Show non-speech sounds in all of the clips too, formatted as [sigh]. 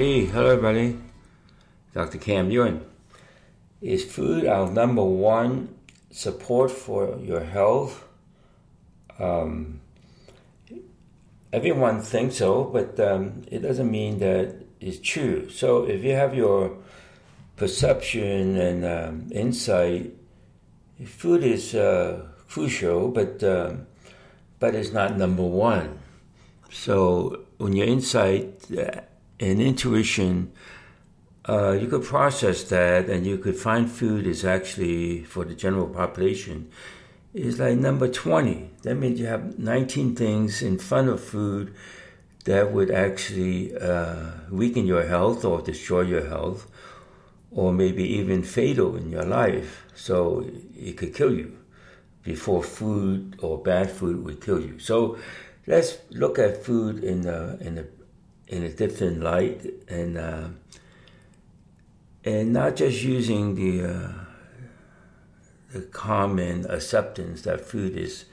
Hey, hello everybody. Dr. Kam Yuen. Is food our number one support for your health? Um, everyone thinks so, but um, it doesn't mean that it's true. So if you have your perception and um, insight, food is uh, crucial, but um, but it's not number one. So when your insight and intuition, uh, you could process that and you could find food is actually, for the general population, is like number 20. That means you have 19 things in front of food that would actually uh, weaken your health or destroy your health or maybe even fatal in your life. So it could kill you before food or bad food would kill you. So let's look at food in the, in a in a different light and uh, and not just using the uh, the common acceptance that food is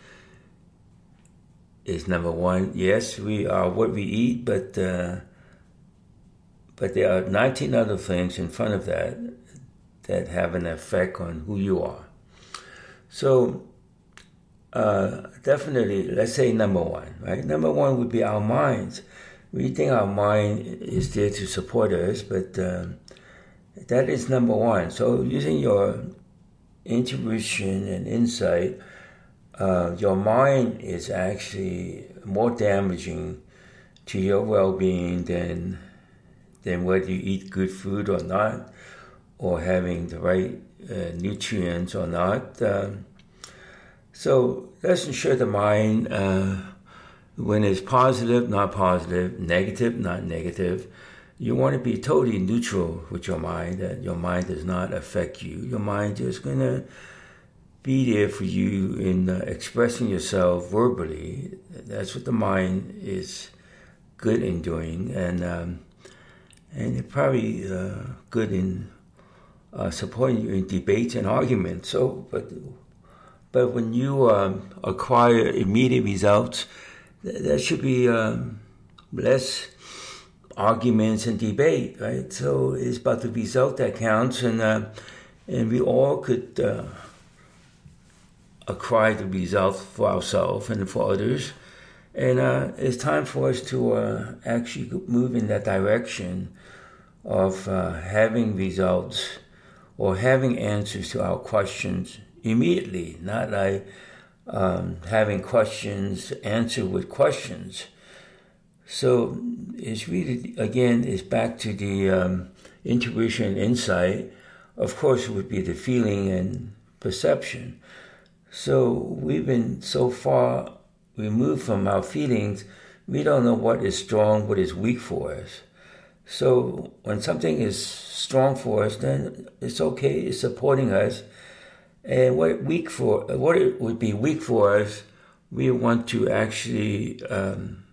is number one. Yes, we are what we eat, but uh, but there are 19 other things in front of that that have an effect on who you are. So uh, definitely, let's say number one, right? Number one would be our minds we think our mind is there to support us, but um, that is number one. So using your intuition and insight, uh, your mind is actually more damaging to your well-being than than whether you eat good food or not, or having the right uh, nutrients or not. Um, so let's ensure the mind. Uh, when it's positive, not positive, negative, not negative, you want to be totally neutral with your mind, that your mind does not affect you. Your mind is going to be there for you in uh, expressing yourself verbally. That's what the mind is good in doing, and um, and it's probably uh, good in uh, supporting you in debates and arguments. So, but but when you um, acquire immediate results there should be um, less arguments and debate, right? So it's about the result that counts, and uh, and we all could uh, acquire the result for ourselves and for others. And uh, it's time for us to uh, actually move in that direction of uh, having results or having answers to our questions immediately, not like um, having questions answered with questions. So it's really, again, it's back to the um, intuition, insight. Of course, it would be the feeling and perception. So we've been so far removed from our feelings, we don't know what is strong, what is weak for us. So when something is strong for us, then it's okay, it's supporting us and what weak for what it would be weak for us, we want to actually um,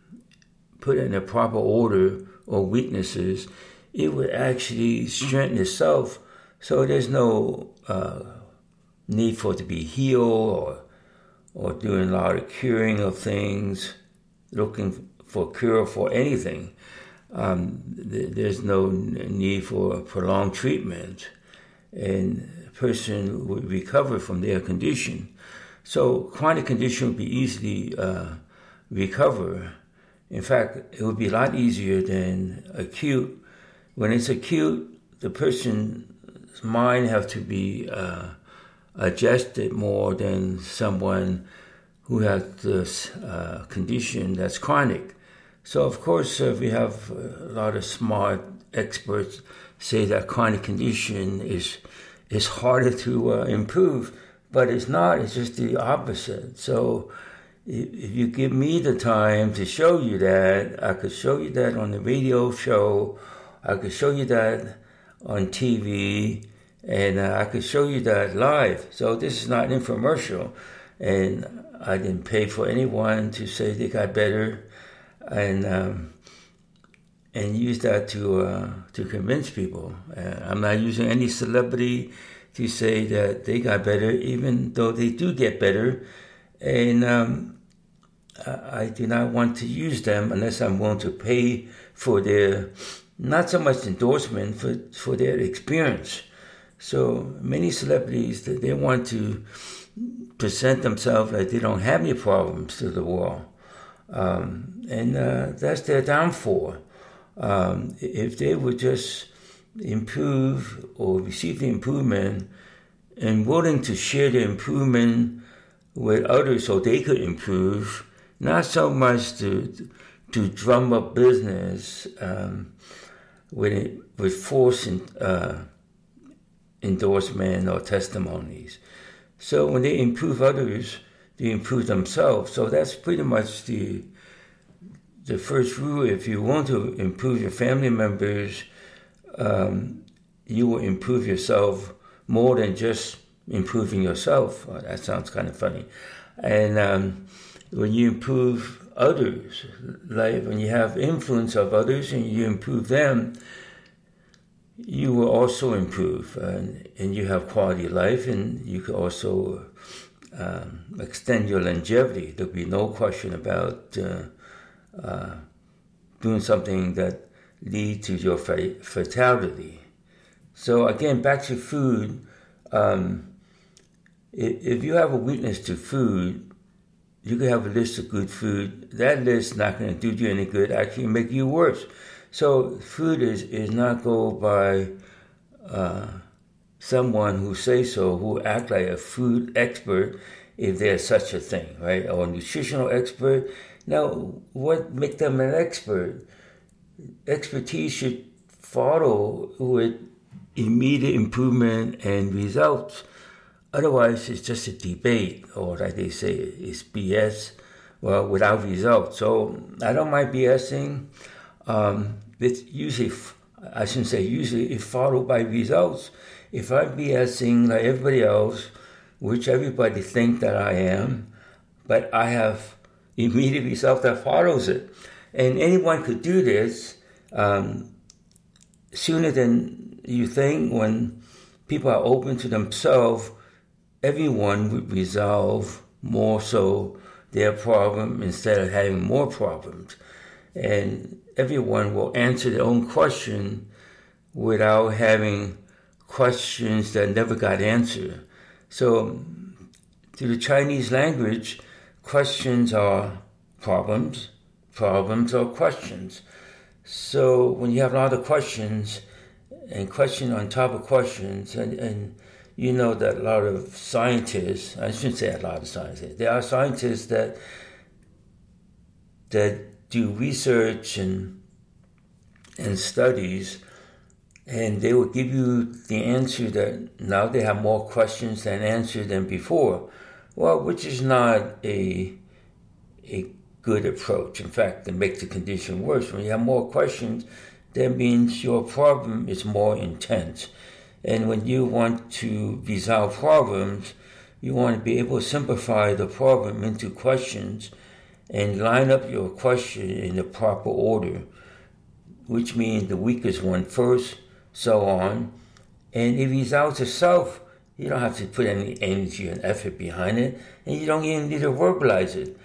put in a proper order or weaknesses. It would actually strengthen itself, so there's no uh, need for it to be healed or or doing a lot of curing of things, looking for cure for anything. Um, th- there's no need for prolonged treatment, and person would recover from their condition. So chronic condition would be easily uh, recover. In fact, it would be a lot easier than acute. When it's acute, the person's mind have to be uh, adjusted more than someone who has this uh, condition that's chronic. So, of course, uh, we have a lot of smart experts say that chronic condition is is harder to uh, improve, but it's not. It's just the opposite. So if you give me the time to show you that, I could show you that on the radio show, I could show you that on TV, and uh, I could show you that live. So this is not an infomercial, and I didn't pay for anyone to say they got better, and um, and use that to uh, to convince people. Uh, I'm not using any celebrity to say that they got better, even though they do get better, and um, I, do not want to use them unless I'm willing to pay for their not so much endorsement for, for their experience. So many celebrities that they want to present themselves like they don't have any problems to the world, um, and uh, that's their downfall. Um, if they would just improve or receive the improvement and willing to share the improvement with others so they could improve, not so much to to drum up business um, with with force and, uh, endorsement or testimonies. So when they improve others, they improve themselves. So that's pretty much the the first rule. If you want to improve your family members, um, you will improve yourself more than just improving yourself. Oh, that sounds kind of funny. And um, when you improve others, like when you have influence of others and you improve them, you will also improve and, and you have quality life and you can also um, extend your longevity. There'll be no question about uh, uh, doing something that leads to your fatality. So again, back to food. Um, if you have a weakness to food, you can have a list of good food. That list is not going to do you any good, actually make you worse. So food is, is not go by uh, someone who say so, who act like a food expert, if there's such a thing, right? Or a nutritional expert. Now, what make them an expert? Expertise should follow with immediate improvement and results. Otherwise, it's just a debate, or like they say, it's BS, well, without results. So I don't mind BSing. Um, it's usually, I shouldn't say usually, it's followed by results. If I'm BSing like everybody else, which everybody think that I am, but I have immediate result that follows it. And anyone could do this um, sooner than you think when people are open to themselves, everyone would resolve more so their problem instead of having more problems. And everyone will answer their own question without having questions that never got answered. So, to the Chinese language, questions are problems, problems are questions. So, when you have a lot of questions and question on top of questions, and, and you know that a lot of scientists, I shouldn't say a lot of scientists, there are scientists that that do research and and studies, and they will give you the answer that now they have more questions than answers than before. Well, which is not a a good approach. In fact, it makes the condition worse. When you have more questions, that means your problem is more intense. And when you want to resolve problems, you want to be able to simplify the problem into questions and line up your question in the proper order, which means the weakest one first, so on. And it resolves itself. You don't have to put any energy and effort behind it, and you don't even need to verbalize it.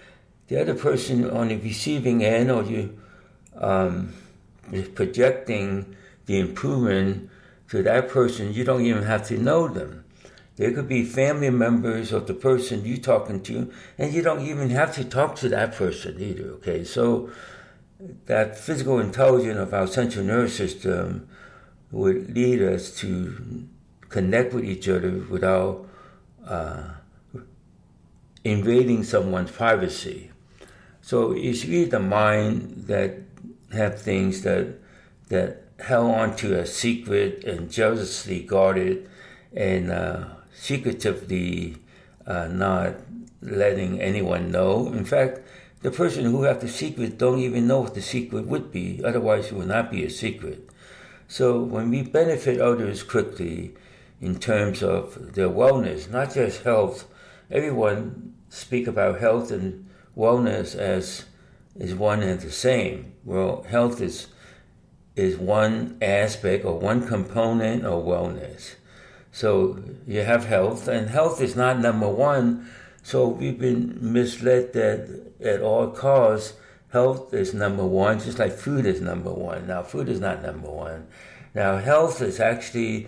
The other person on the receiving end, or you um, projecting the improvement to that person, you don't even have to know them. There could be family members of the person you're talking to, and you don't even have to talk to that person either, okay? So that physical intelligence of our central nervous system would lead us to connect with each other without uh, invading someone's privacy. So it's really the mind that have things that that held onto a secret and jealously guarded and uh, secretively uh, not letting anyone know. In fact, the person who have the secret don't even know what the secret would be. Otherwise, it would not be a secret. So when we benefit others quickly in terms of their wellness, not just health, everyone speak about health and wellness as is one and the same. Well, health is is one aspect or one component of wellness. So you have health, and health is not number one. So we've been misled that at all costs health is number one, just like food is number one. Now, food is not number one. Now, health is actually,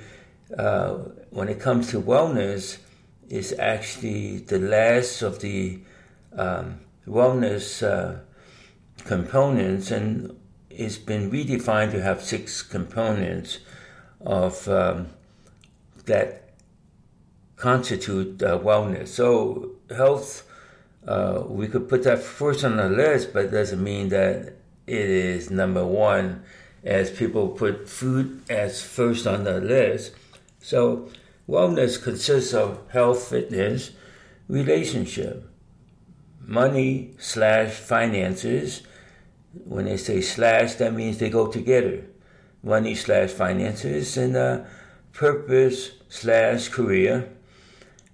uh, when it comes to wellness, is actually the last of the um, wellness uh, components, and it's been redefined to have six components of um, that constitute uh, wellness. So, health uh, we could put that first on the list, but it doesn't mean that it is number one as people put food as first on the list. So, wellness consists of health, fitness, relationship, money slash finances. When they say slash, that means they go together. Money slash finances and uh, purpose slash career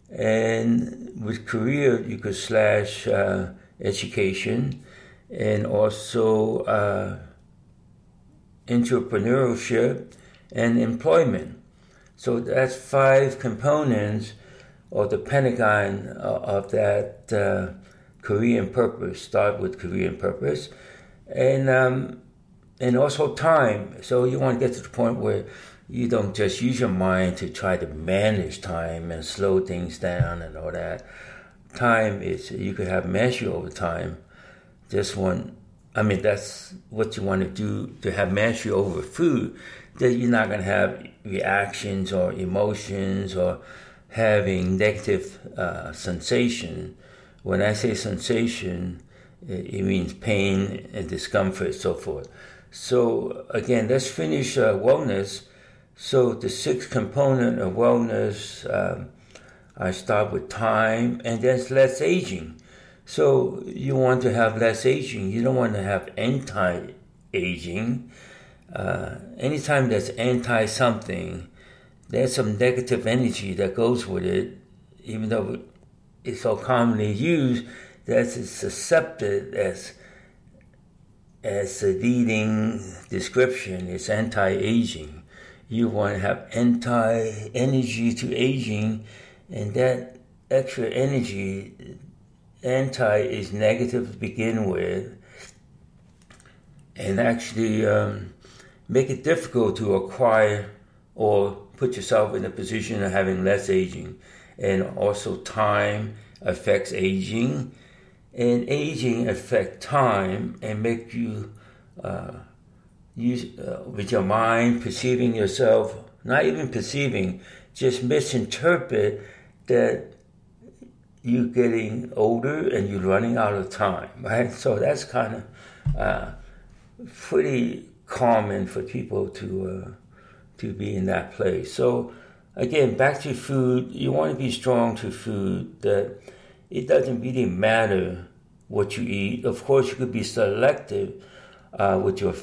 and with career, you could slash uh, education and also uh, entrepreneurship and employment. So that's five components of the pentagon uh, of that uh, and purpose. Start with Korean purpose, and um, and also time. So you want to get to the point where you don't just use your mind to try to manage time and slow things down and all that. Time is you could have mastery over time. Just one, I mean, that's what you want to do to have mastery over food. That you're not going to have reactions or emotions or having negative uh, sensation. When I say sensation, it means pain and discomfort, so forth. So again, let's finish uh, wellness so the sixth component of wellness, um, I start with time, and then less aging. So you want to have less aging. You don't want to have anti-aging. Uh, anytime there's anti something, there's some negative energy that goes with it, even though it's so commonly used that it's accepted as as a leading description. It's anti-aging you want to have anti energy to aging, and that extra energy, anti is negative to begin with, and actually um, make it difficult to acquire or put yourself in a position of having less aging. And also, time affects aging, and aging affect time and make you. Uh, use, uh, with your mind, perceiving yourself, not even perceiving, just misinterpret that you're getting older and you're running out of time, [laughs] right? So that's kind of uh, pretty common for people to uh, to be in that place. So again, back to food. You want to be strong to food. That it doesn't really matter what you eat. Of course, you could be selective uh, with your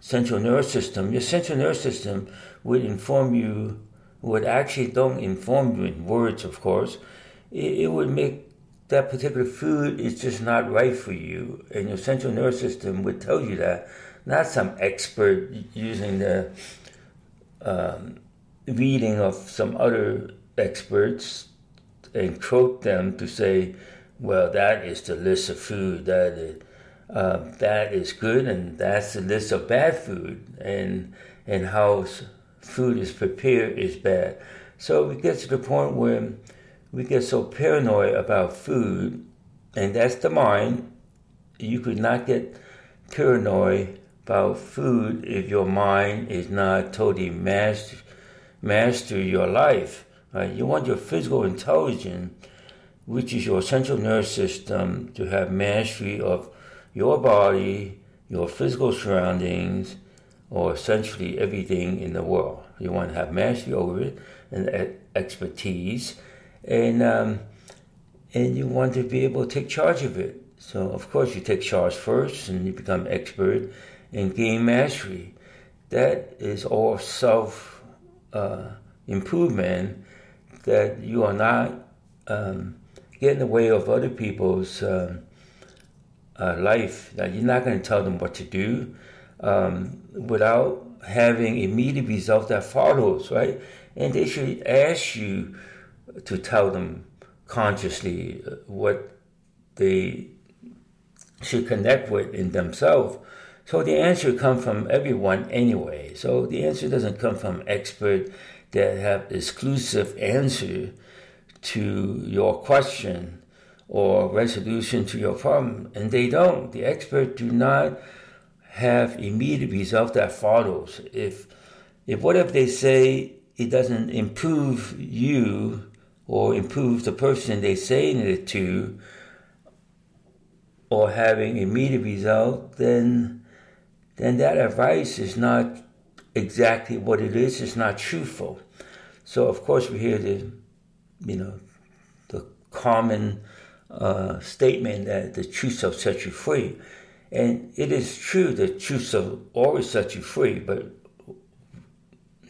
central nervous system, your central nervous system would inform you, would actually don't inform you in words, of course. It, it would make that particular food is just not right for you, and your central nervous system would tell you that. Not some expert using the um, reading of some other experts and quote them to say, well, that is the list of food that is, uh, that is good, and that's the list of bad food, and and how food is prepared is bad. So we get to the point where we get so paranoid about food, and that's the mind. You could not get paranoid about food if your mind is not totally master master your life. Right? You want your physical intelligence, which is your central nervous system, to have mastery of your body, your physical surroundings, or essentially everything in the world. You want to have mastery over it and expertise, and um, and you want to be able to take charge of it. So of course you take charge first, and you become expert and gain mastery. That is all self uh, improvement. That you are not um, get in the way of other people's. Um, uh, life. That you're not going to tell them what to do um, without having immediate results that follows, right? And they should ask you to tell them consciously uh, what they should connect with in themselves. So the answer comes from everyone anyway. So the answer doesn't come from expert that have exclusive answer to your question or resolution to your problem, and they don't. The expert do not have immediate result that follows. If if whatever they say it doesn't improve you or improve the person they saying it to, or having immediate result, then then that advice is not exactly what it is. It's not truthful. So of course we hear the, you know, the common uh, statement that the truth shall set you free, and it is true the truth shall always set you free. But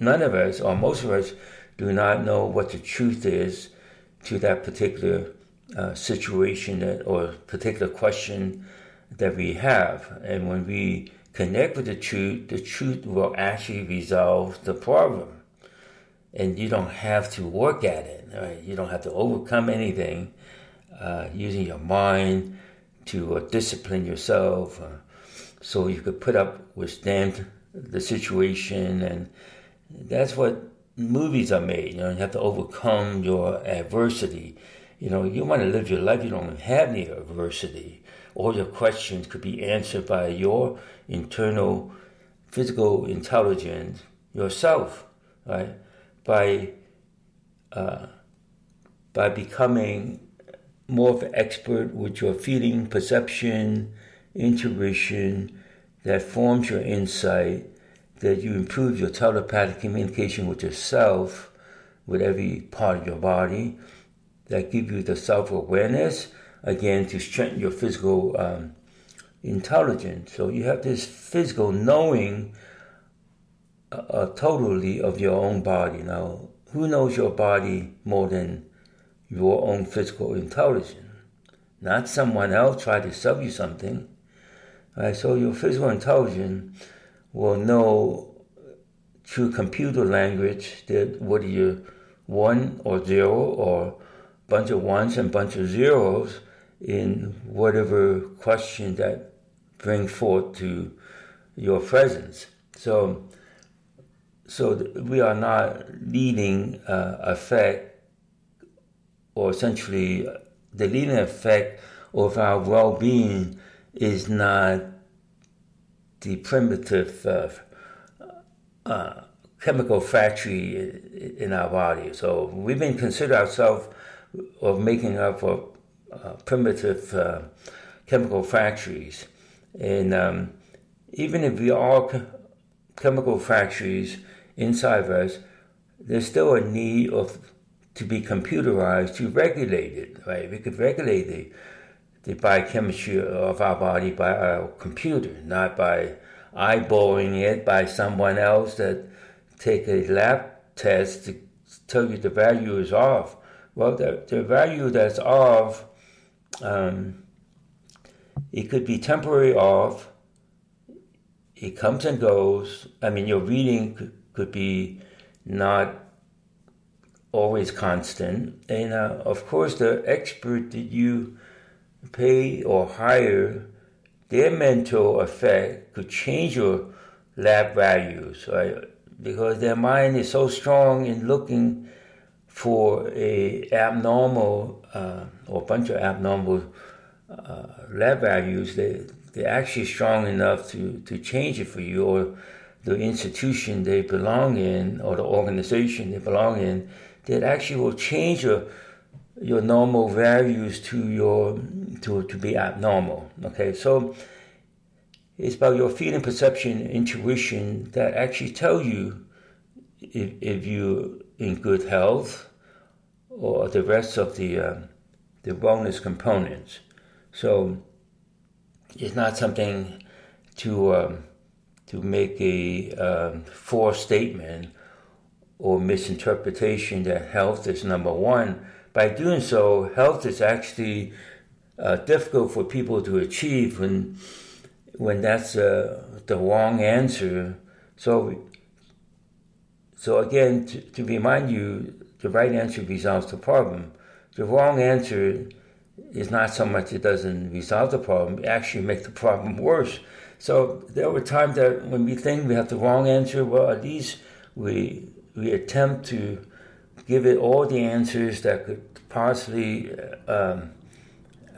none of us, or most of us, do not know what the truth is to that particular uh, situation that, or particular question that we have. And when we connect with the truth, the truth will actually resolve the problem. And you don't have to work at it. Right? You don't have to overcome anything uh, using your mind to uh, discipline yourself uh, so you could put up, withstand the situation. And that's what movies are made. You know, you have to overcome your adversity. You know, you want to live your life, you don't have any adversity. All your questions could be answered by your internal physical intelligence yourself, right? By uh, by becoming more of an expert with your feeling, perception, intuition that forms your insight, that you improve your telepathic communication with yourself, with every part of your body, that give you the self-awareness, again, to strengthen your physical um, intelligence. So you have this physical knowing uh, uh, totally of your own body. Now, who knows your body more than your own physical intelligence? Not someone else try to sell you something. So your physical intelligence will know through computer language that whether you're one or zero or bunch of ones and bunch of zeros in whatever question that bring forth to your presence. So, so we are not leading uh, effect, or essentially the leading effect of our well-being is not the primitive uh, uh, chemical factory in our body. So we've been considered ourselves of making up for uh, primitive uh, chemical factories. And um, even if we are chemical factories inside of us, there's still a need of to be computerized to regulate it, right? We could regulate the, the biochemistry of our body by our computer, not by eyeballing it by someone else that take a lab test to tell you the value is off. Well, the, the value that's off, um, it could be temporary off. It comes and goes. I mean, your reading could, could be not always constant. And uh, of course, the expert that you pay or hire, their mental effect could change your lab values, right? Because their mind is so strong in looking for a abnormal uh, or a bunch of abnormal uh, lab values, they they're actually strong enough to, to change it for you or the institution they belong in or the organization they belong in that actually will change your your normal values to your to to be abnormal. Okay, so it's about your feeling, perception, intuition that actually tell you if, if you're in good health or the rest of the uh, the wellness components. So it's not something to um, to make a um, forced statement or misinterpretation that health is number one. By doing so, health is actually uh, difficult for people to achieve when when that's uh, the wrong answer. So, so again, to, to remind you, the right answer resolves the problem. The wrong answer is not so much it doesn't resolve the problem, it actually makes the problem worse. So there were times that when we think we have the wrong answer, well, at least we we attempt to give it all the answers that could possibly um,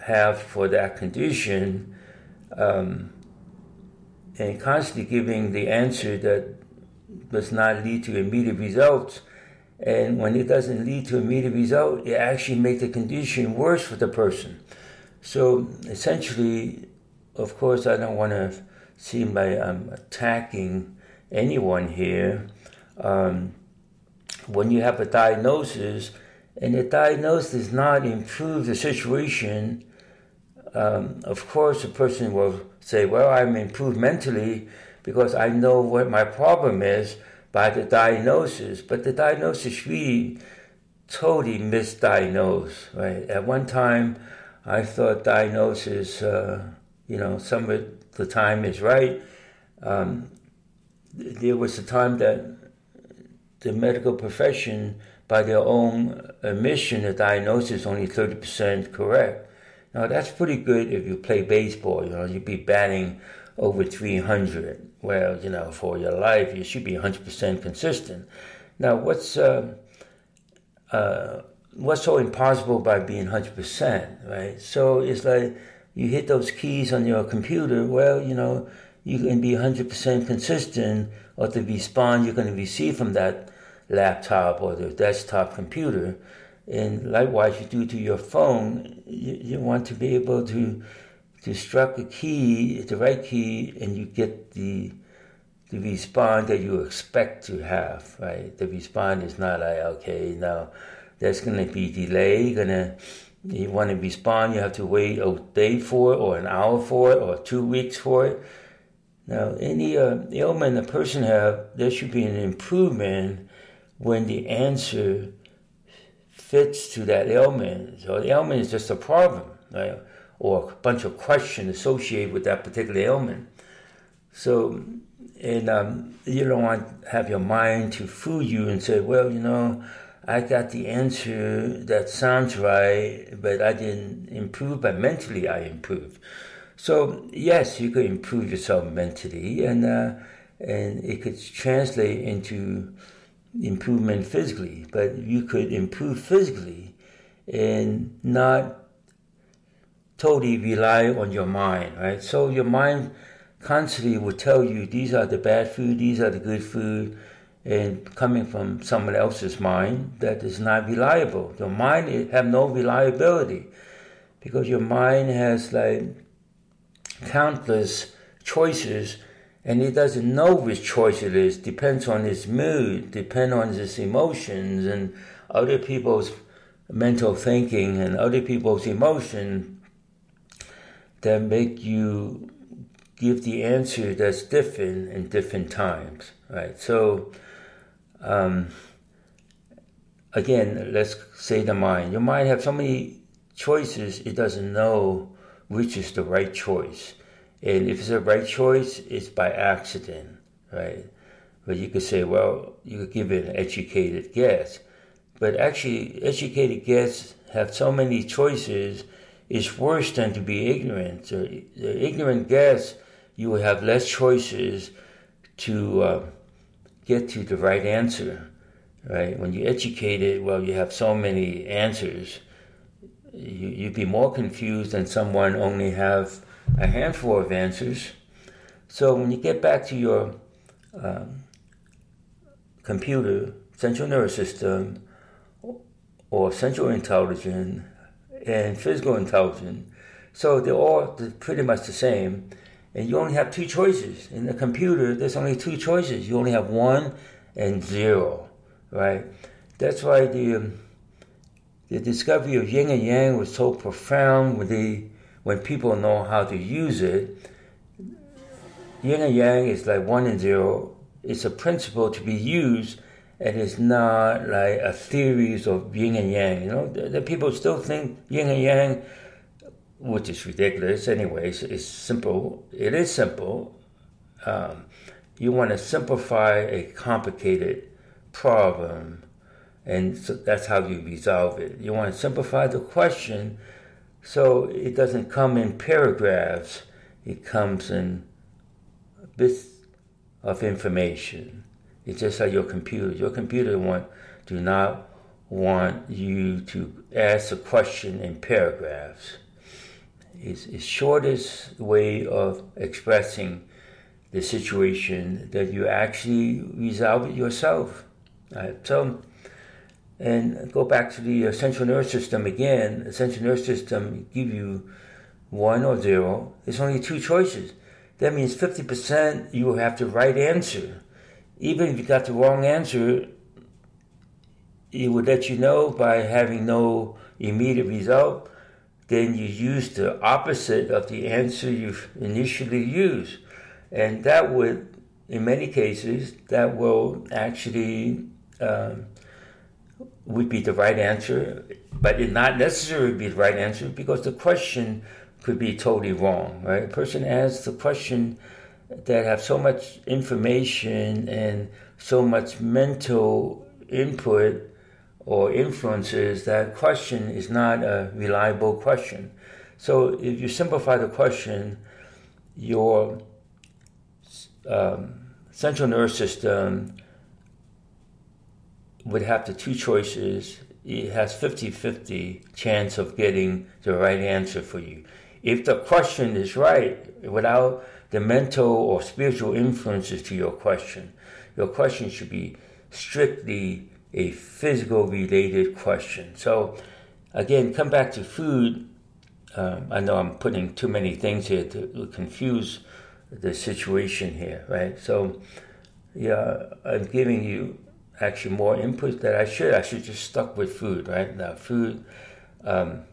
have for that condition, um, and constantly giving the answer that does not lead to immediate results. And when it doesn't lead to immediate result, it actually makes the condition worse for the person. So essentially, of course, I don't want to seem like I'm attacking anyone here. Um, when you have a diagnosis, and the diagnosis does not improve the situation, um, of course, the person will say, Well, I'm improved mentally because I know what my problem is by the diagnosis. But the diagnosis really totally misdiagnosed, right? At one time, I thought diagnosis, uh, you know, some of the time is right. Um, there was a time that the medical profession, by their own admission, the diagnosis is only 30% correct. Now, that's pretty good if you play baseball. You know, you'd be batting over 300. Well, you know, for your life, you should be 100% consistent. Now, what's uh, uh, what's so impossible by being 100%, right? So it's like you hit those keys on your computer. Well, you know, you can be 100% consistent or the response you're going to receive from that laptop or the desktop computer. And likewise, you do to your phone. You, you want to be able to to struck a key, the right key, and you get the the response that you expect to have. Right, the response is not like okay, now there's going to be delay. You're gonna you want to respond, you have to wait a day for it, or an hour for it, or two weeks for it. Now, any uh, ailment a person have, there should be an improvement when the answer fits to that ailment. So the ailment is just a problem, right? Or a bunch of questions associated with that particular ailment. So, and um, you don't want to have your mind to fool you and say, well, you know, I got the answer that sounds right, but I didn't improve, but mentally I improved. So yes, you could improve yourself mentally, and uh, and it could translate into improvement physically. But you could improve physically and not totally rely on your mind, right? So your mind constantly will tell you these are the bad food, these are the good food, and coming from someone else's mind that is not reliable. Your mind have no reliability because your mind has like countless choices and it doesn't know which choice it is depends on its mood depends on its emotions and other people's mental thinking and other people's emotion that make you give the answer that's different in different times right so um, again, let's say the mind. Your mind have so many choices, it doesn't know which is the right choice. And if it's the right choice, it's by accident, right? But you could say, well, you could give it an educated guess. But actually, educated guess have so many choices, it's worse than to be ignorant. So the ignorant guess, you will have less choices to uh, get to the right answer, right? When you're educated, well, you have so many answers. You, you'd be more confused than someone only have a handful of answers. So when you get back to your um, computer, central nervous system, or central intelligence and physical intelligence, so they're all pretty much the same and you only have two choices. In the computer, there's only two choices. You only have one and zero, right? That's why the um, the discovery of yin and yang was so profound when they when people know how to use it. Yin and yang is like one and zero. It's a principle to be used, and it's not like a theories of yin and yang. You know, the, the people still think yin and yang which is ridiculous anyways. It's simple. It is simple. Um, you want to simplify a complicated problem, and so that's how you resolve it. You want to simplify the question So it doesn't come in paragraphs, it comes in bits of information. It's just like your computer. Your computer want do not want you to ask a question in paragraphs. It's the shortest way of expressing the situation that you actually resolve it yourself. Right? So, and go back to the uh, central nervous system again. The central nervous system give you one or zero. There's only two choices. That means 50% you will have the right answer. Even if you got the wrong answer, it would let you know by having no immediate result. Then you use the opposite of the answer you initially used. And that would, in many cases, that will actually um, would be the right answer, but it not necessarily be the right answer because the question could be totally wrong, right? A person asks the question that have so much information and so much mental input or influences that question is not a reliable question. So if you simplify the question, your um, central nervous system would have the two choices. It has 50 50 chance of getting the right answer for you. If the question is right, without the mental or spiritual influences to your question, your question should be strictly a physical related question. So, again, come back to food. Um, I know I'm putting too many things here to confuse the situation here, right? So, yeah, I'm giving you actually more input that I should. I should just stuck with food, right? Now, food, um,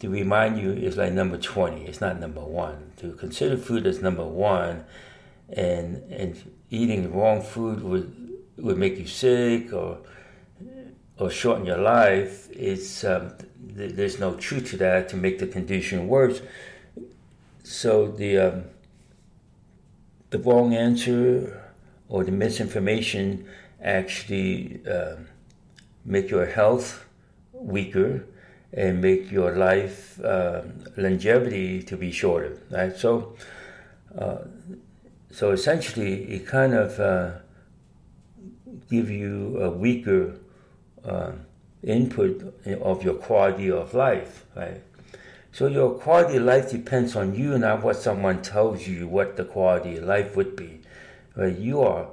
to remind you, is like number 20. It's not number one. To consider food as number one and, and eating wrong food would, would make you sick or, or shorten your life, it's, um, th- there's no truth to that to make the condition worse. So the, um, the wrong answer or the misinformation actually uh, make your health weaker and make your life uh, longevity to be shorter, right? So, uh, so essentially, it kind of uh, give you a weaker uh, input of your quality of life, right? So your quality of life depends on you, not what someone tells you what the quality of life would be. Right? You are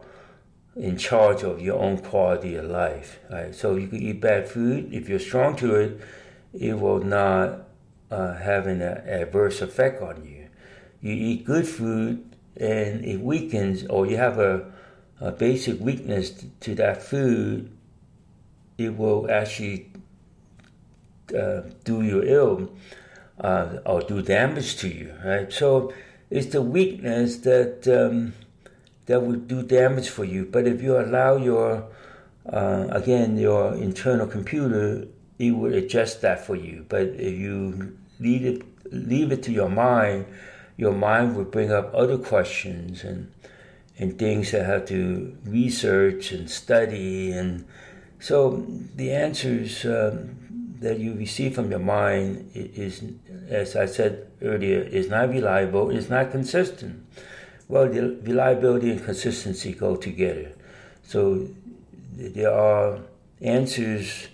in charge of your own quality of life. Right? So you can eat bad food. If you're strong to it, it will not uh, have an adverse effect on you. You eat good food and it weakens, or you have a, a basic weakness to that food, it will actually uh, do you ill uh, or do damage to you. Right? So it's the weakness that. Um, that will do damage for you. But if you allow your, uh, again, your internal computer, it would adjust that for you. But if you leave it, leave it to your mind, your mind would bring up other questions and and things that have to research and study and so the answers um, that you receive from your mind is, as I said earlier, is not reliable, is not consistent. Well, the reliability and consistency go together. So there are answers,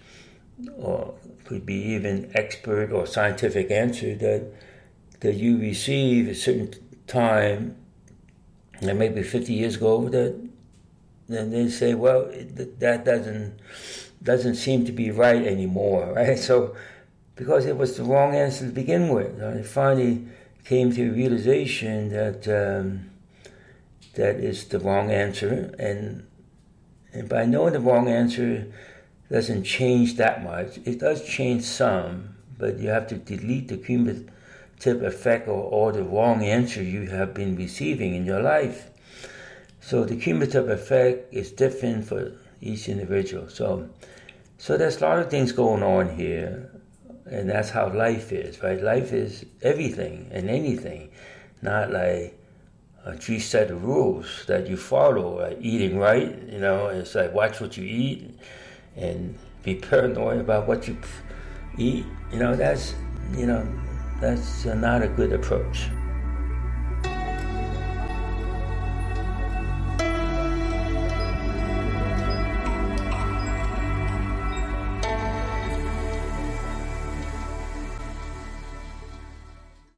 or could be even expert or scientific answer that that you receive a certain time, and maybe 50 years ago, that then they say, well, that doesn't doesn't seem to be right anymore, [laughs] right? So because it was the wrong answer to begin with, I finally came to a realization that. Um, that is the wrong answer. And, and by knowing the wrong answer doesn't change that much. It does change some, but you have to delete the cumulative effect or, or the wrong answer you have been receiving in your life. So the cumulative effect is different for each individual. So, so there's a lot of things going on here, and that's how life is, right? Life is everything and anything, not like a three set of rules that you follow. like eating right, you know, it's like watch what you eat and be paranoid about what you eat. You know, that's you know, that's not a good approach.